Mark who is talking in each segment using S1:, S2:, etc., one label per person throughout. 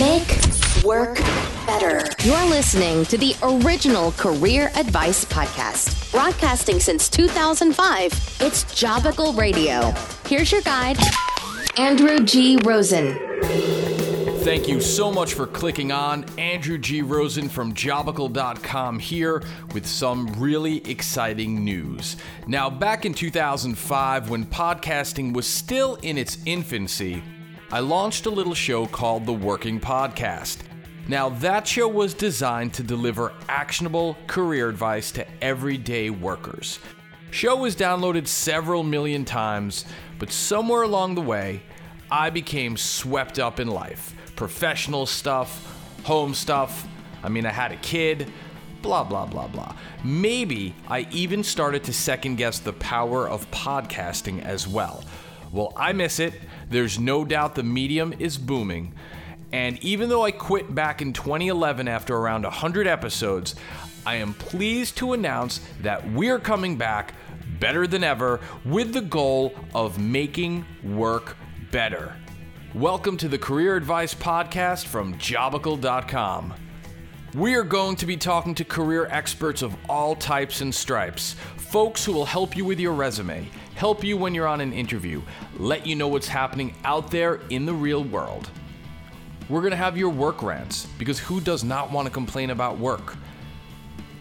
S1: Make work better.
S2: You're listening to the original Career Advice Podcast. Broadcasting since 2005, it's Jobacle Radio. Here's your guide, Andrew G. Rosen.
S3: Thank you so much for clicking on. Andrew G. Rosen from Jobacle.com here with some really exciting news. Now, back in 2005, when podcasting was still in its infancy, I launched a little show called The Working Podcast. Now, that show was designed to deliver actionable career advice to everyday workers. Show was downloaded several million times, but somewhere along the way, I became swept up in life. Professional stuff, home stuff. I mean, I had a kid, blah, blah, blah, blah. Maybe I even started to second guess the power of podcasting as well. Well, I miss it. There's no doubt the medium is booming. And even though I quit back in 2011 after around 100 episodes, I am pleased to announce that we're coming back better than ever with the goal of making work better. Welcome to the Career Advice Podcast from Jobacle.com. We are going to be talking to career experts of all types and stripes, folks who will help you with your resume, help you when you're on an interview, let you know what's happening out there in the real world. We're going to have your work rants because who does not want to complain about work?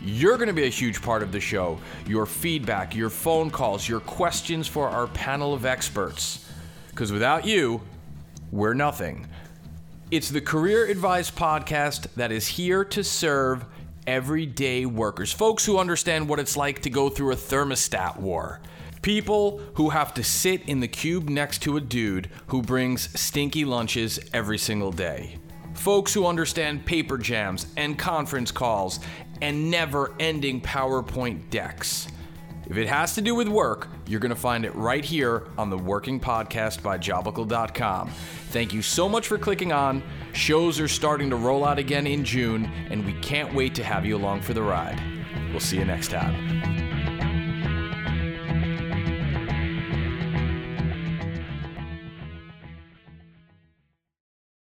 S3: You're going to be a huge part of the show. Your feedback, your phone calls, your questions for our panel of experts. Because without you, we're nothing. It's the Career Advice podcast that is here to serve everyday workers, folks who understand what it's like to go through a thermostat war. People who have to sit in the cube next to a dude who brings stinky lunches every single day. Folks who understand paper jams and conference calls and never ending PowerPoint decks. If it has to do with work, you're going to find it right here on the Working Podcast by Jobacle.com. Thank you so much for clicking on. Shows are starting to roll out again in June, and we can't wait to have you along for the ride. We'll see you next time.